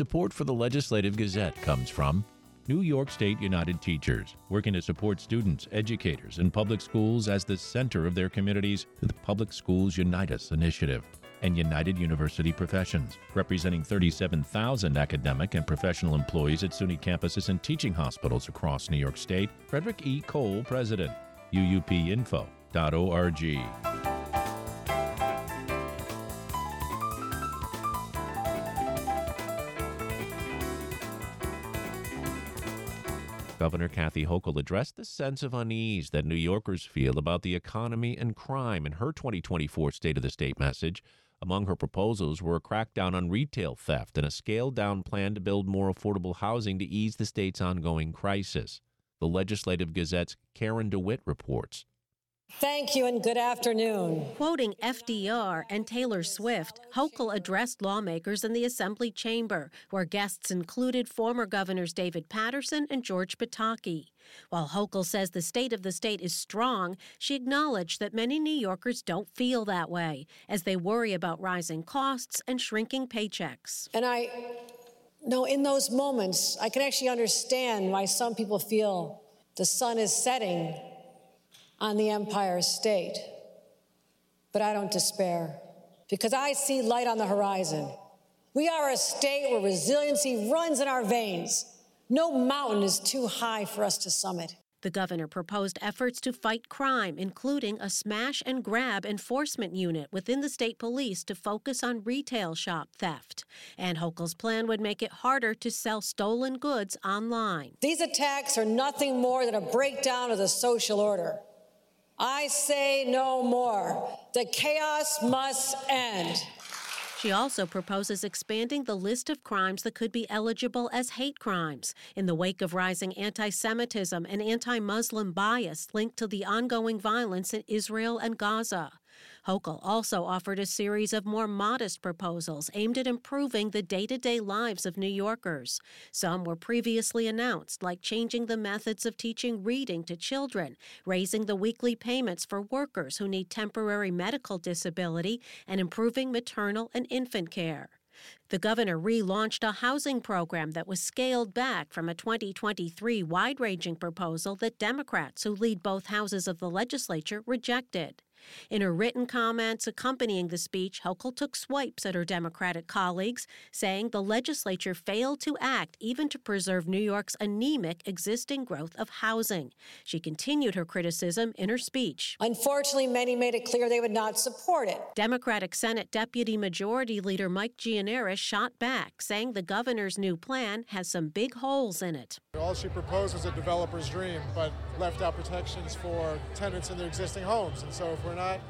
Support for the Legislative Gazette comes from New York State United Teachers, working to support students, educators, and public schools as the center of their communities through the Public Schools Unite Us initiative. And United University Professions, representing 37,000 academic and professional employees at SUNY campuses and teaching hospitals across New York State. Frederick E. Kowal, President. UUPinfo.org. Governor Kathy Hochul addressed the sense of unease that New Yorkers feel about the economy and crime in her 2024 State of the State message. Among her proposals were a crackdown on retail theft and a scaled down plan to build more affordable housing to ease the state's ongoing crisis. The Legislative Gazette's Karen DeWitt reports. Thank you and good afternoon. Quoting FDR and Taylor Swift, Hochul addressed lawmakers in the Assembly chamber, where guests included former governors David Paterson and George Pataki. While Hochul says the state of the state is strong, she acknowledged that many New Yorkers don't feel that way, as they worry about rising costs and shrinking paychecks. And I know in those moments, I can actually understand why some people feel the sun is setting on the Empire State. But I don't despair because I see light on the horizon. We are a state where resiliency runs in our veins. No mountain is too high for us to summit. The governor proposed efforts to fight crime, including a smash and grab enforcement unit within the state police to focus on retail shop theft. And Hochul's plan would make it harder to sell stolen goods online. These attacks are nothing more than a breakdown of the social order. I say no more. The chaos must end. She also proposes expanding the list of crimes that could be eligible as hate crimes in the wake of rising anti Semitism and anti Muslim bias linked to the ongoing violence in Israel and Gaza. Hochul also offered a series of more modest proposals aimed at improving the day to day lives of New Yorkers. Some were previously announced, like changing the methods of teaching reading to children, raising the weekly payments for workers who need temporary medical disability, and improving maternal and infant care. The governor relaunched a housing program that was scaled back from a 2023 wide ranging proposal that Democrats who lead both houses of the legislature rejected. In her written comments accompanying the speech, Hochul took swipes at her Democratic colleagues, saying the legislature failed to act even to preserve New York's anemic existing growth of housing. She continued her criticism in her speech. Unfortunately, many made it clear they would not support it. Democratic Senate Deputy Majority Leader Mike Gianaris shot back, saying the governor's new plan has some big holes in it. All she proposed was a developer's dream, but left out protections for tenants in their existing homes. And so if we're not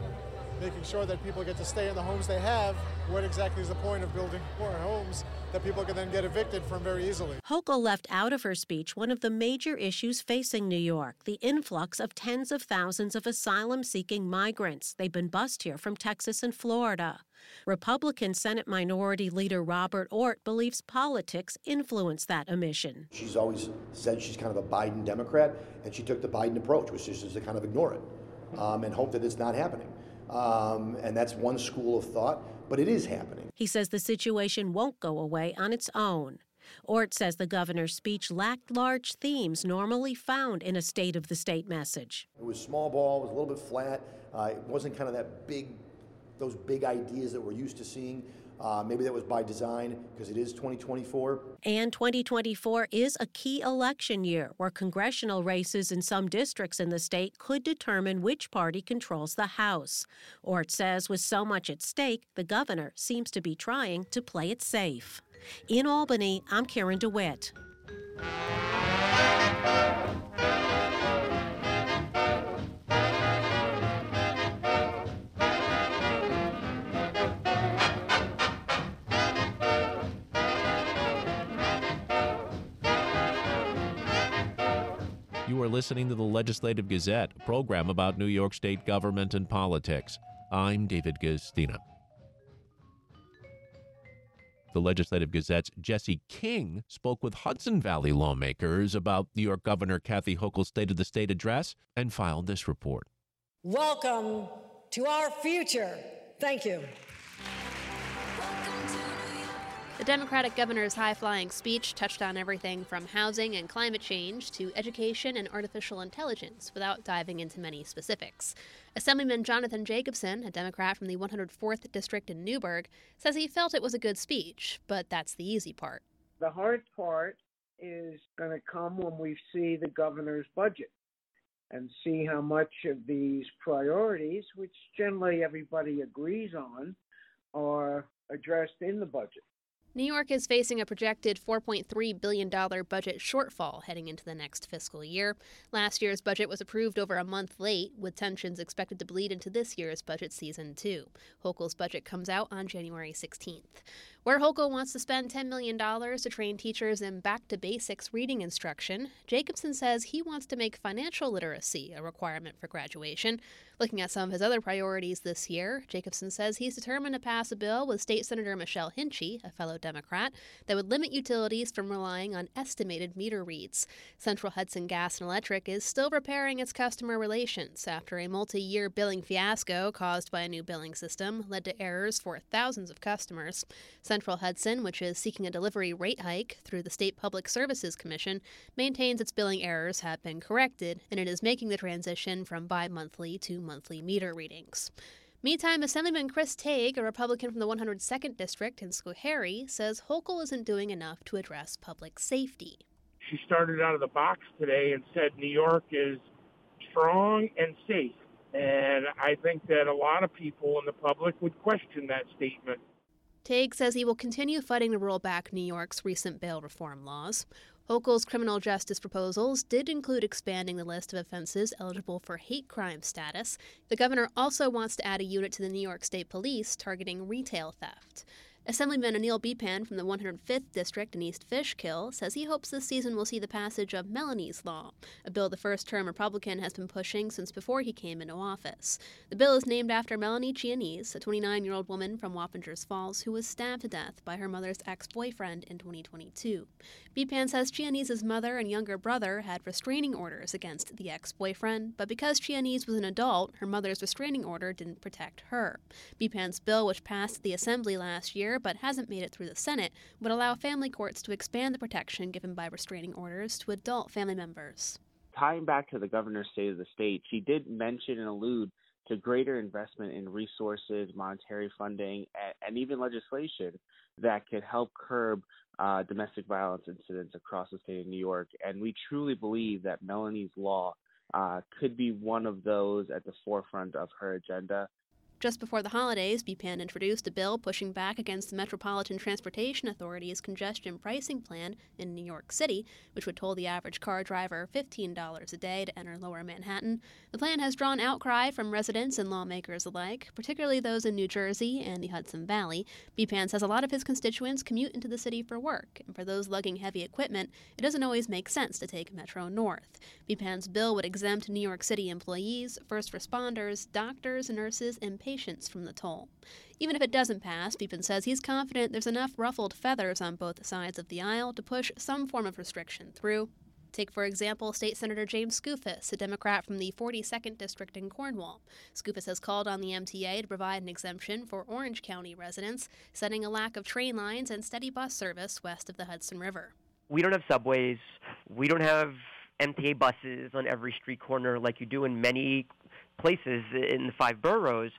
making sure that people get to stay in the homes they have, what exactly is the point of building more homes that people can then get evicted from very easily? Hochul left out of her speech one of the major issues facing New York the influx of tens of thousands of asylum seeking migrants. They've been bussed here from Texas and Florida. Republican Senate Minority Leader Robert Ortt believes politics influenced that omission. She's always said she's kind of a Biden Democrat, and she took the Biden approach, which is just to kind of ignore it um, and hope that it's not happening. Um, and that's one school of thought, but it is happening. He says the situation won't go away on its own. Ortt says the governor's speech lacked large themes normally found in a State of the State message. It was small ball, it was a little bit flat. Uh, it wasn't kind of that big, those big ideas that we're used to seeing. Uh, maybe that was by design because it is 2024. And 2024 is a key election year where congressional races in some districts in the state could determine which party controls the House. Ortt says with so much at stake, the governor seems to be trying to play it safe. In Albany, I'm Karen DeWitt. You are listening to the Legislative Gazette, a program about New York State government and politics. I'm David Guistina. The Legislative Gazette's Jesse King spoke with Hudson Valley lawmakers about New York Governor Kathy Hochul's State of the State address and filed this report. Welcome to our future. Thank you. The Democratic governor's high flying speech touched on everything from housing and climate change to education and artificial intelligence without diving into many specifics. Assemblyman Jonathan Jacobson, a Democrat from the 104th District in Newburgh, says he felt it was a good speech, but that's the easy part. The hard part is going to come when we see the governor's budget and see how much of these priorities, which generally everybody agrees on, are addressed in the budget. New York is facing a projected $4.3 billion budget shortfall heading into the next fiscal year. Last year's budget was approved over a month late, with tensions expected to bleed into this year's budget season, too. Hochul's budget comes out on January 16th. Where Hochul wants to spend $10 million to train teachers in back to basics reading instruction, Jacobson says he wants to make financial literacy a requirement for graduation. Looking at some of his other priorities this year, Jacobson says he's determined to pass a bill with State Senator Michelle Hinchey, a fellow Democrat, that would limit utilities from relying on estimated meter reads. Central Hudson Gas and Electric is still repairing its customer relations after a multi year billing fiasco caused by a new billing system led to errors for thousands of customers. Central Hudson, which is seeking a delivery rate hike through the State Public Services Commission, maintains its billing errors have been corrected, and it is making the transition from bi monthly to monthly meter readings. Meantime, Assemblyman Chris Tague, a Republican from the 102nd District in Schoharie, says Hochul isn't doing enough to address public safety. She started out of the box today and said New York is strong and safe. And I think that a lot of people in the public would question that statement. Tague says he will continue fighting to roll back New York's recent bail reform laws. Hochul's criminal justice proposals did include expanding the list of offenses eligible for hate crime status. The governor also wants to add a unit to the New York State Police targeting retail theft. Assemblyman Anil Beephan from the 105th District in East Fishkill says he hopes this season will see the passage of Melanie's Law, a bill the first term Republican has been pushing since before he came into office. The bill is named after Melanie Chianese, a 29 year old woman from Wappingers Falls who was stabbed to death by her mother's ex boyfriend in 2022. Beephan says Chianese's mother and younger brother had restraining orders against the ex boyfriend, but because Chianese was an adult, her mother's restraining order didn't protect her. Beephan's bill, which passed the Assembly last year, but hasn't made it through the Senate, would allow family courts to expand the protection given by restraining orders to adult family members. Tying back to the governor's state of the state, she did mention and allude to greater investment in resources, monetary funding, and, even legislation that could help curb uh, domestic violence incidents across the state of New York. And we truly believe that Melanie's law uh, could be one of those at the forefront of her agenda. Just before the holidays, Beephan introduced a bill pushing back against the Metropolitan Transportation Authority's congestion pricing plan in New York City, which would toll the average car driver $15 a day to enter lower Manhattan. The plan has drawn outcry from residents and lawmakers alike, particularly those in New Jersey and the Hudson Valley. Beephan says a lot of his constituents commute into the city for work, and for those lugging heavy equipment, it doesn't always make sense to take Metro North. Beephan's bill would exempt New York City employees, first responders, doctors, nurses, and patients patients from the toll. Even if it doesn't pass, Beephan says he's confident there's enough ruffled feathers on both sides of the aisle to push some form of restriction through. Take, for example, State Senator James Skoufis, a Democrat from the 42nd District in Cornwall. Skoufis has called on the MTA to provide an exemption for Orange County residents, citing a lack of train lines and steady bus service west of the Hudson River. We don't have subways. We don't have MTA buses on every street corner like you do in many places in the five boroughs,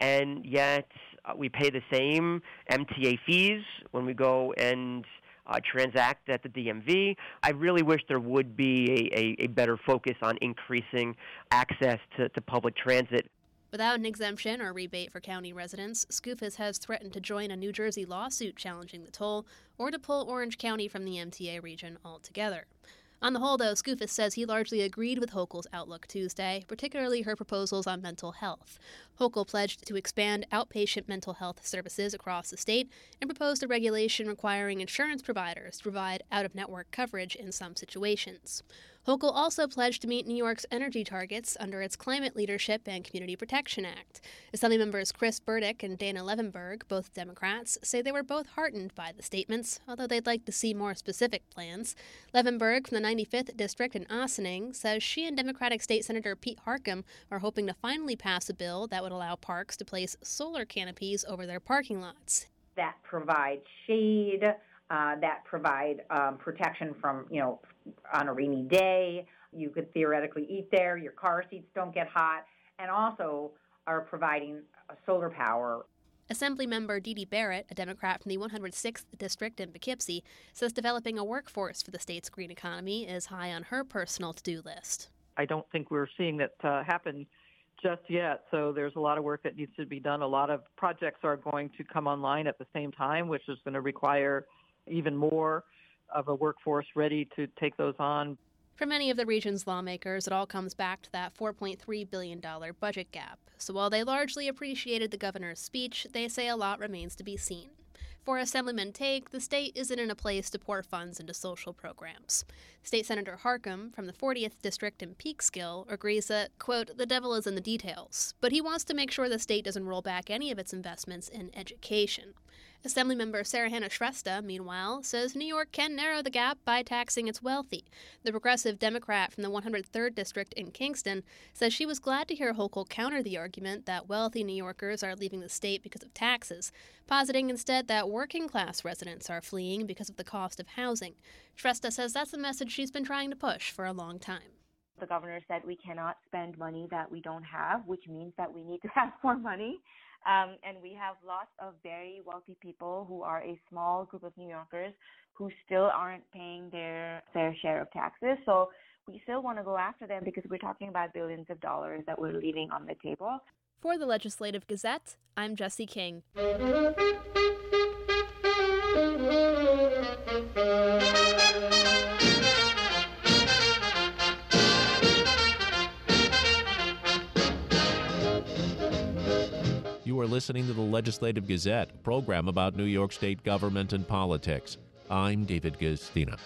and yet uh, we pay the same MTA fees when we go and uh, transact at the DMV. I really wish there would be a, a, a better focus on increasing access to, to public transit. Without an exemption or rebate for county residents, Skoufis has threatened to join a New Jersey lawsuit challenging the toll or to pull Orange County from the MTA region altogether. On the whole, though, Skoufis says he largely agreed with Hochul's outlook Tuesday, particularly her proposals on mental health. Hochul pledged to expand outpatient mental health services across the state and proposed a regulation requiring insurance providers to provide out of network coverage in some situations. Hochul also pledged to meet New York's energy targets under its Climate Leadership and Community Protection Act. Assembly members Chris Burdick and Dana Levenberg, both Democrats, say they were both heartened by the statements, although they'd like to see more specific plans. Levenberg from the 95th District in Ossining says she and Democratic State Senator Pete Harckham are hoping to finally pass a bill that would allow parks to place solar canopies over their parking lots. that provide shade, uh, that provide um, protection from, you know, on a rainy day. You could theoretically eat there. Your car seats don't get hot, and also are providing solar power. Assemblymember Didi Barrett, a Democrat from the 106th District in Poughkeepsie, says developing a workforce for the state's green economy is high on her personal to do list. I don't think we're seeing that uh, happen just yet. So there's a lot of work that needs to be done. A lot of projects are going to come online at the same time, which is going to require even more of a workforce ready to take those on. For many of the region's lawmakers, it all comes back to that $4.3 billion budget gap. So while they largely appreciated the governor's speech, they say a lot remains to be seen. For Assemblyman Tague, the state isn't in a place to pour funds into social programs. State Senator Harckham from the 40th District in Peekskill agrees that, quote, the devil is in the details, but he wants to make sure the state doesn't roll back any of its investments in education. Assemblymember Sarahana Shrestha, meanwhile, says New York can narrow the gap by taxing its wealthy. The progressive Democrat from the 103rd District in Kingston says she was glad to hear Hochul counter the argument that wealthy New Yorkers are leaving the state because of taxes, positing instead that working class residents are fleeing because of the cost of housing. Shrestha says that's the message she's been trying to push for a long time. The governor said we cannot spend money that we don't have, which means that we need to have more money. Um, and we have lots of very wealthy people who are a small group of New Yorkers who still aren't paying their fair share of taxes. So we still want to go after them because we're talking about billions of dollars that we're leaving on the table. For the Legislative Gazette, I'm Jesse King. You are listening to the Legislative Gazette, a program about New York State government and politics. I'm David Guistina.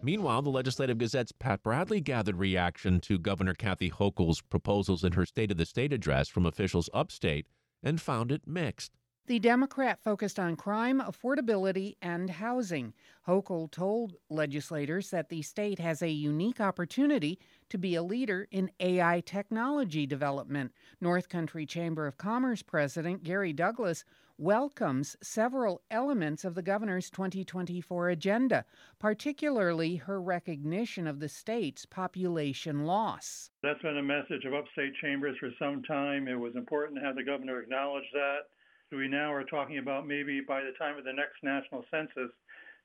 Meanwhile, the Legislative Gazette's Pat Bradley gathered reaction to Governor Kathy Hochul's proposals in her State of the State address from officials upstate and found it mixed. The Democrat focused on crime, affordability, and housing. Hochul told legislators that the state has a unique opportunity to be a leader in AI technology development. North Country Chamber of Commerce President Gary Douglas welcomes several elements of the governor's 2024 agenda, particularly her recognition of the state's population loss. That's been a message of upstate chambers for some time. It was important to have the governor acknowledge that we now are talking about maybe by the time of the next national census,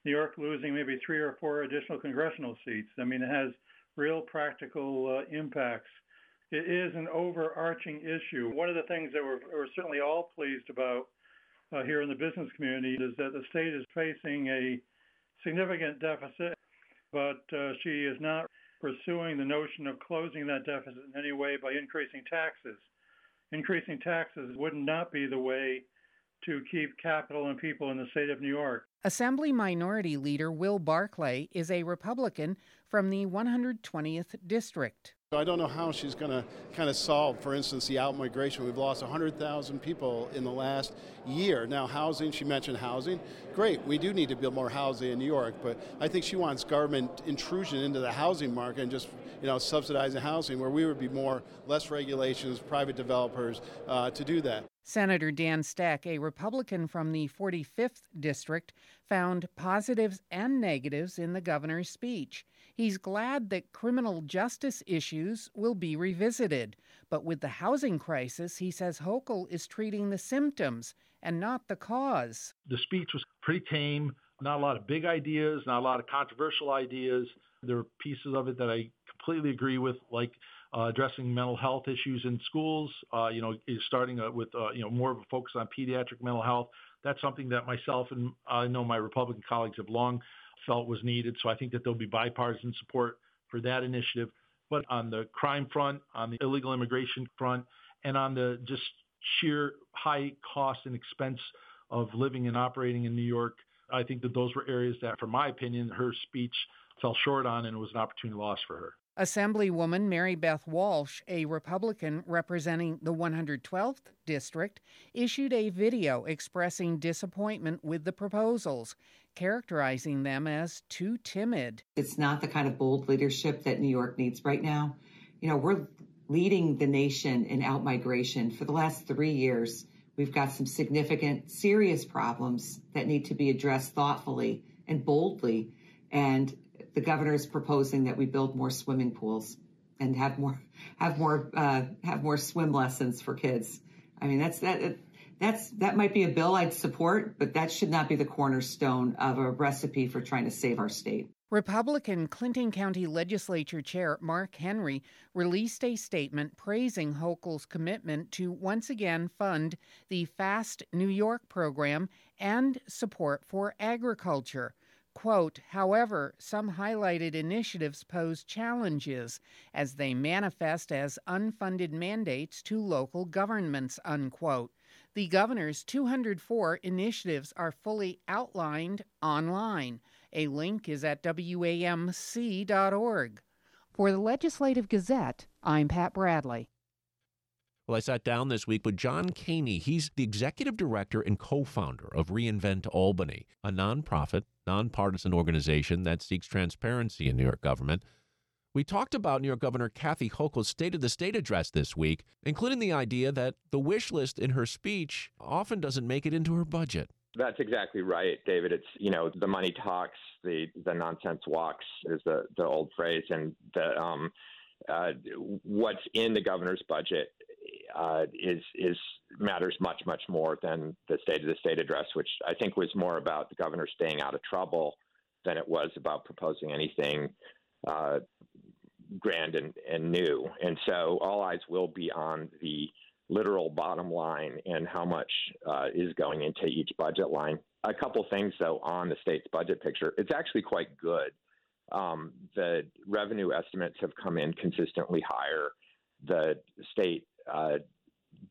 New York losing maybe three or four additional congressional seats. I mean, it has real practical uh, impacts. It is an overarching issue. One of the things that we're, we're certainly all pleased about uh, here in the business community is that the state is facing a significant deficit, but uh, she is not pursuing the notion of closing that deficit in any way by increasing taxes. Increasing taxes would not be the way to keep capital and people in the state of New York. Assembly Minority Leader Will Barclay is a Republican from the 120th District. I don't know how she's going to kind of solve, for instance, the outmigration. We've lost 100,000 people in the last year. Now, housing, she mentioned housing. Great, we do need to build more housing in New York, but I think she wants government intrusion into the housing market and just you know, subsidizing housing where we would be more, less regulations, private developers uh, to do that. Senator Dan Stec, a Republican from the 45th District, found positives and negatives in the governor's speech. He's glad that criminal justice issues will be revisited. But with the housing crisis, he says Hochul is treating the symptoms and not the cause. The speech was pretty tame, not a lot of big ideas, not a lot of controversial ideas. There are pieces of it that I completely agree with, like uh, addressing mental health issues in schools. Uh, you know, starting uh, with uh, you know more of a focus on pediatric mental health. That's something that myself and I know my Republican colleagues have long felt was needed. So I think that there'll be bipartisan support for that initiative. But on the crime front, on the illegal immigration front, and on the just sheer high cost and expense of living and operating in New York, I think that those were areas that, for my opinion, her speech fell short on, and it was an opportunity loss for her. Assemblywoman Mary Beth Walsh, a Republican representing the 112th District, issued a video expressing disappointment with the proposals, characterizing them as too timid. It's not the kind of bold leadership that New York needs right now. You know, we're leading the nation in outmigration for the last three years. We've got some significant, serious problems that need to be addressed thoughtfully and boldly. And the governor is proposing that we build more swimming pools and have more have more uh, have more swim lessons for kids. I mean, that's that that's that might be a bill I'd support, but that should not be the cornerstone of a recipe for trying to save our state. Republican Clinton County Legislature Chair Mark Henry released a statement praising Hochul's commitment to once again fund the FAST New York program and support for agriculture. Quote, however, some highlighted initiatives pose challenges as they manifest as unfunded mandates to local governments, unquote. The governor's 204 initiatives are fully outlined online. A link is at WAMC.org. For the Legislative Gazette, I'm Pat Bradley. Well, I sat down this week with John Kaehny. He's the executive director and co founder of Reinvent Albany, a nonprofit, nonpartisan organization that seeks transparency in New York government. We talked about New York Governor Kathy Hochul's State of the State address this week, including the idea that the wish list in her speech often doesn't make it into her budget. That's exactly right, David. It's you know the money talks, the the nonsense walks is the the old phrase, and the um, uh, what's in the governor's budget uh, is is matters much much more than the state of the state address, which I think was more about the governor staying out of trouble than it was about proposing anything uh, grand and, and new. And so all eyes will be on the literal bottom line and how much uh, is going into each budget line. A couple things, though, on the state's budget picture. It's actually quite good. Um, the revenue estimates have come in consistently higher. The state uh,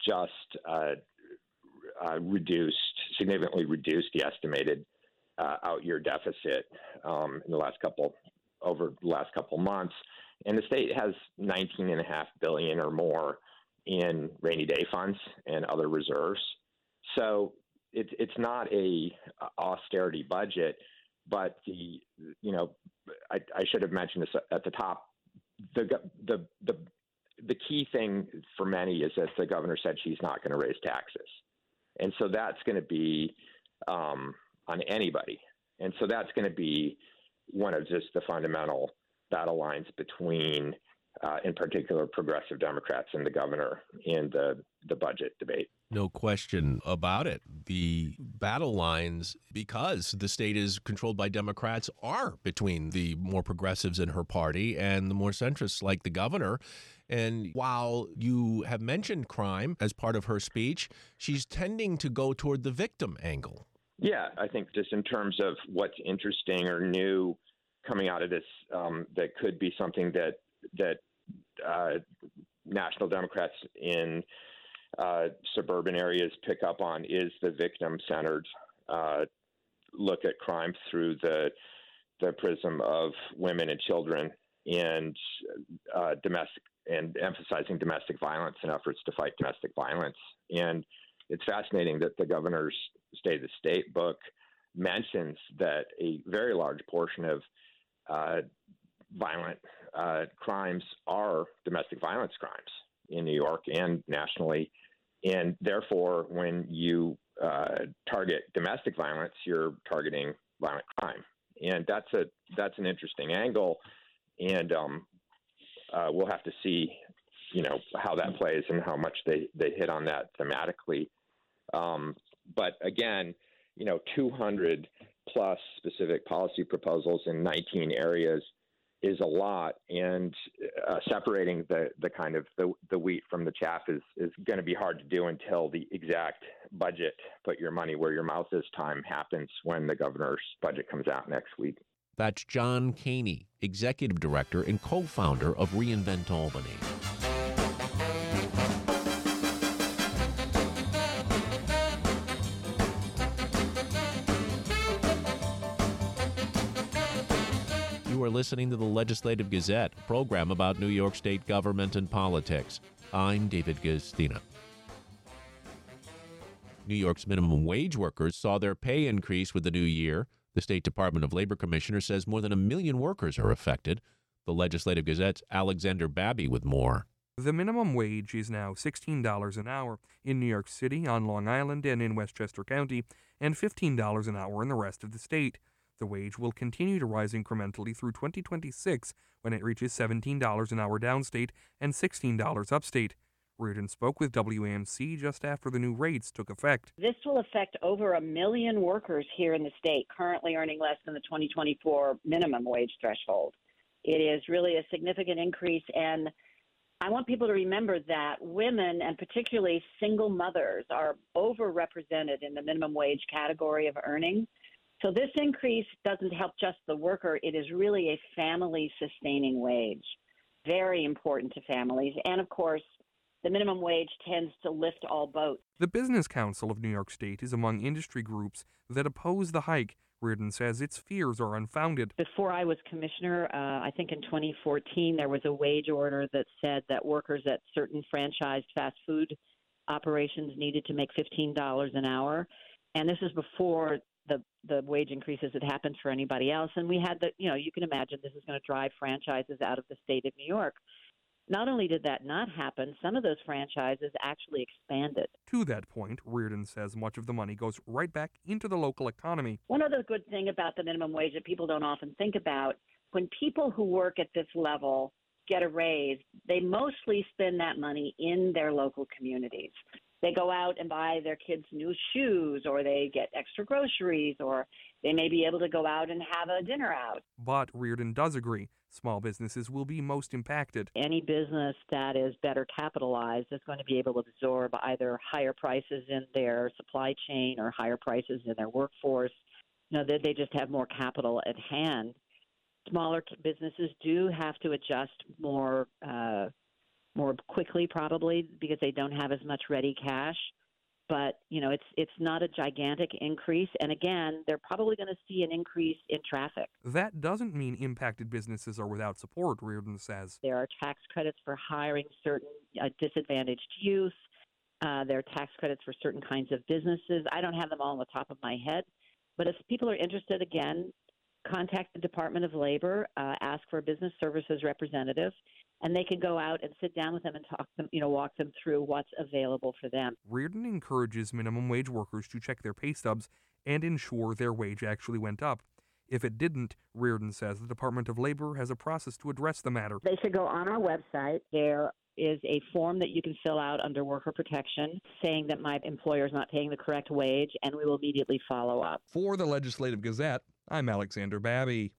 just uh, uh reduced, significantly reduced the estimated uh, out year deficit um, in the last couple over the last couple months. And the state has 19 and a half billion or more in rainy day funds and other reserves. So it's it's not a austerity budget, but the you know I, I should have mentioned this at the top. The the the the key thing for many is that the governor said she's not going to raise taxes, and so that's going to be um, on anybody, and so that's going to be one of just the fundamental battle lines between uh, in particular progressive Democrats and the governor in the, the budget debate. No question about it. The battle lines, because the state is controlled by Democrats, are between the more progressives in her party and the more centrists like the governor. And while you have mentioned crime as part of her speech, she's tending to go toward the victim angle. Yeah, I think just in terms of what's interesting or new coming out of this, um, that could be something that that uh, national Democrats in uh, suburban areas pick up on is the victim-centered uh, look at crime through the the prism of women and children and uh, domestic and emphasizing domestic violence and efforts to fight domestic violence. And it's fascinating that the governor's State of the State book mentions that a very large portion of uh, violent uh, crimes are domestic violence crimes in New York and nationally. And therefore, when you uh, target domestic violence, you're targeting violent crime, and that's a that's an interesting angle. And um, uh, we'll have to see, you know, how that plays and how much they they hit on that thematically. Um, but again, you know, 200 plus specific policy proposals in 19 areas is a lot, and uh, separating the the kind of the, the wheat from the chaff is is going to be hard to do until the exact budget, put your money where your mouth is time happens when the governor's budget comes out next week. That's John Kaehny, executive director and co-founder of Reinvent Albany. You are listening to the Legislative Gazette, program about New York State government and politics. I'm David Guistina. New York's minimum wage workers saw their pay increase with the new year. The State Department of Labor Commissioner says more than a million workers are affected. The Legislative Gazette's Alexander Babbie with more. The minimum wage is now $16 an hour in New York City, on Long Island, and in Westchester County, and $15 an hour in the rest of the state. The wage will continue to rise incrementally through 2026 when it reaches $17 an hour downstate and $16 upstate. Reardon spoke with WAMC just after the new rates took effect. This will affect over a million workers here in the state currently earning less than the 2024 minimum wage threshold. It is really a significant increase, and I want people to remember that women, and particularly single mothers, are overrepresented in the minimum wage category of earning. So this increase doesn't help just the worker, it is really a family sustaining wage. Very important to families. And of course, the minimum wage tends to lift all boats. The Business Council of New York State is among industry groups that oppose the hike. Reardon says its fears are unfounded. Before I was commissioner, uh, I think in 2014, there was a wage order that said that workers at certain franchised fast food operations needed to make $15 an hour. And this is before the the wage increases that happened for anybody else. And we had the, you know, you can imagine this is going to drive franchises out of the state of New York. Not only did that not happen, some of those franchises actually expanded. To that point, Reardon says much of the money goes right back into the local economy. One other good thing about the minimum wage that people don't often think about when people who work at this level get a raise, they mostly spend that money in their local communities they go out and buy their kids new shoes or they get extra groceries or they may be able to go out and have a dinner out. But Reardon does agree small businesses will be most impacted. Any business that is better capitalized is going to be able to absorb either higher prices in their supply chain or higher prices in their workforce. You know, they, they just have more capital at hand. Smaller businesses do have to adjust more uh, more quickly probably because they don't have as much ready cash. But you know it's it's not a gigantic increase. And again they're probably going to see an increase in traffic. That doesn't mean impacted businesses are without support reardon says. There are tax credits for hiring certain uh, disadvantaged youth. Uh, there are tax credits for certain kinds of businesses. I don't have them all on the top of my head. But if people are interested again contact the department of labor uh, ask for a business services representative and they can go out and sit down with them and talk them, you know, walk them through what's available for them. Reardon encourages minimum wage workers to check their pay stubs and ensure their wage actually went up. If it didn't, Reardon says the Department of Labor has a process to address the matter. They should go on our website. There is a form that you can fill out under worker protection saying that my employer is not paying the correct wage, and we will immediately follow up. For the Legislative Gazette, I'm Alexander Babbie.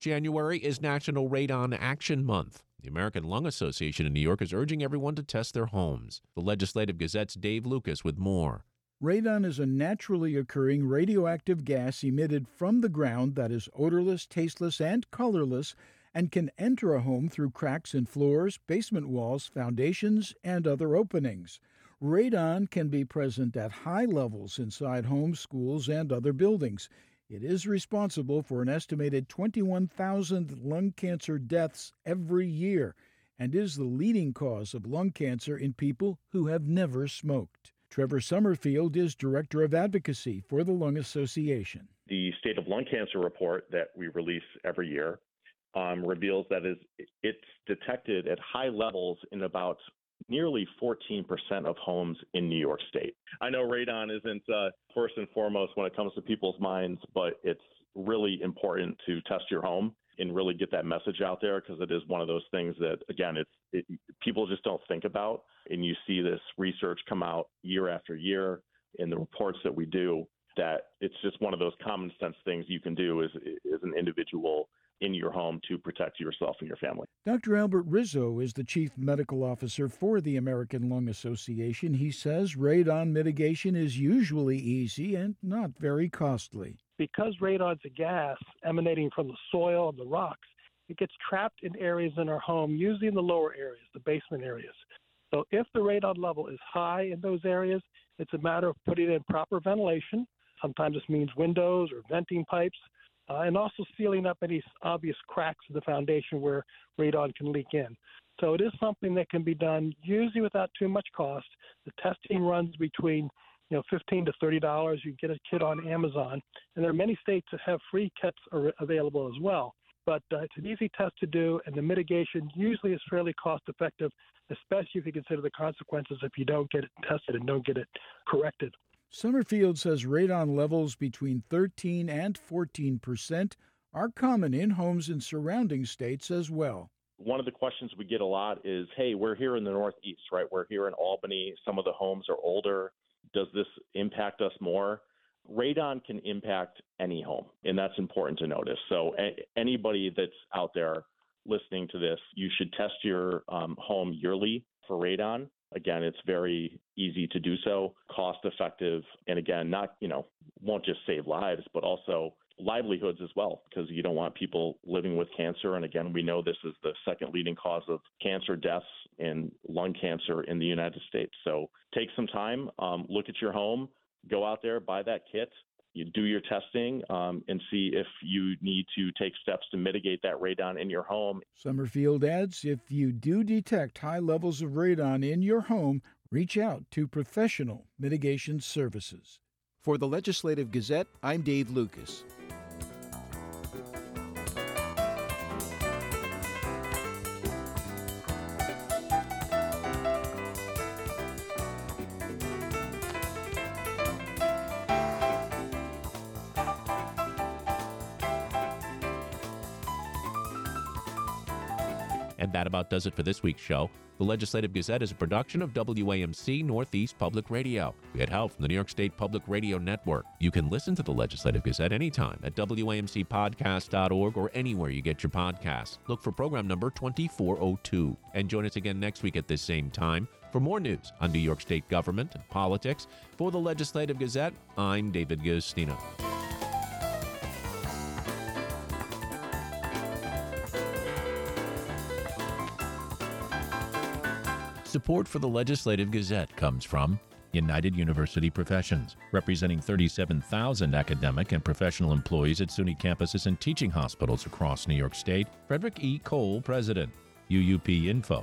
January is National Radon Action Month. The American Lung Association in New York is urging everyone to test their homes. The Legislative Gazette's Dave Lucas with more. Radon is a naturally occurring radioactive gas emitted from the ground that is odorless, tasteless, and colorless and can enter a home through cracks in floors, basement walls, foundations, and other openings. Radon can be present at high levels inside homes, schools, and other buildings. It is responsible for an estimated 21,000 lung cancer deaths every year and is the leading cause of lung cancer in people who have never smoked. Trevor Summerfield is Director of Advocacy for the Lung Association. The State of Lung Cancer report that we release every year um, reveals that is it's detected at high levels in about nearly 14% of homes in New York State. I know radon isn't uh, first and foremost when it comes to people's minds, but it's really important to test your home and really get that message out there because it is one of those things that again it's it, people just don't think about and you see this research come out year after year in the reports that we do that it's just one of those common sense things you can do as, as an individual in your home to protect yourself and your family. Dr. Albert Rizzo is the chief medical officer for the American Lung Association. He says radon mitigation is usually easy and not very costly. Because radon's a gas emanating from the soil and the rocks, it gets trapped in areas in our home, usually in the lower areas, the basement areas. So if the radon level is high in those areas, it's a matter of putting in proper ventilation. Sometimes this means windows or venting pipes uh, and also sealing up any obvious cracks in the foundation where radon can leak in. So it is something that can be done usually without too much cost. The testing runs between you know 15 to 30 dollars. You can get a kit on Amazon, and there are many states that have free kits available as well. But uh, it's an easy test to do, and the mitigation usually is fairly cost effective especially if you consider the consequences if you don't get it tested and don't get it corrected. Summerfield says radon levels between 13 and 14 percent are common in homes in surrounding states as well. One of the questions we get a lot is, hey, we're here in the Northeast, right? We're here in Albany. Some of the homes are older. Does this impact us more? Radon can impact any home, and that's important to notice. So, a- anybody that's out there listening to this, you should test your um, home yearly for radon. Again, it's very easy to do so, cost effective, and again, not, you know, won't just save lives, but also livelihoods as well, because you don't want people living with cancer. And again, we know this is the second leading cause of cancer deaths and lung cancer in the United States. So take some time, um, look at your home, go out there, buy that kit, you do your testing um, and see if you need to take steps to mitigate that radon in your home. Summerfield adds if you do detect high levels of radon in your home, reach out to professional mitigation services. For the Legislative Gazette, I'm Dave Lucas. That about does it for this week's show. The Legislative Gazette is a production of WAMC Northeast Public Radio. We had help from the New York State Public Radio Network. You can listen to the Legislative Gazette anytime at WAMCpodcast.org or anywhere you get your podcasts. Look for program number 2402. And join us again next week at this same time for more news on New York State government and politics. For the Legislative Gazette, I'm David Guistina. Support for the Legislative Gazette comes from United University Professions, representing 37,000 academic and professional employees at SUNY campuses and teaching hospitals across New York State. Frederick E. Kowal, President. UUPinfo.org.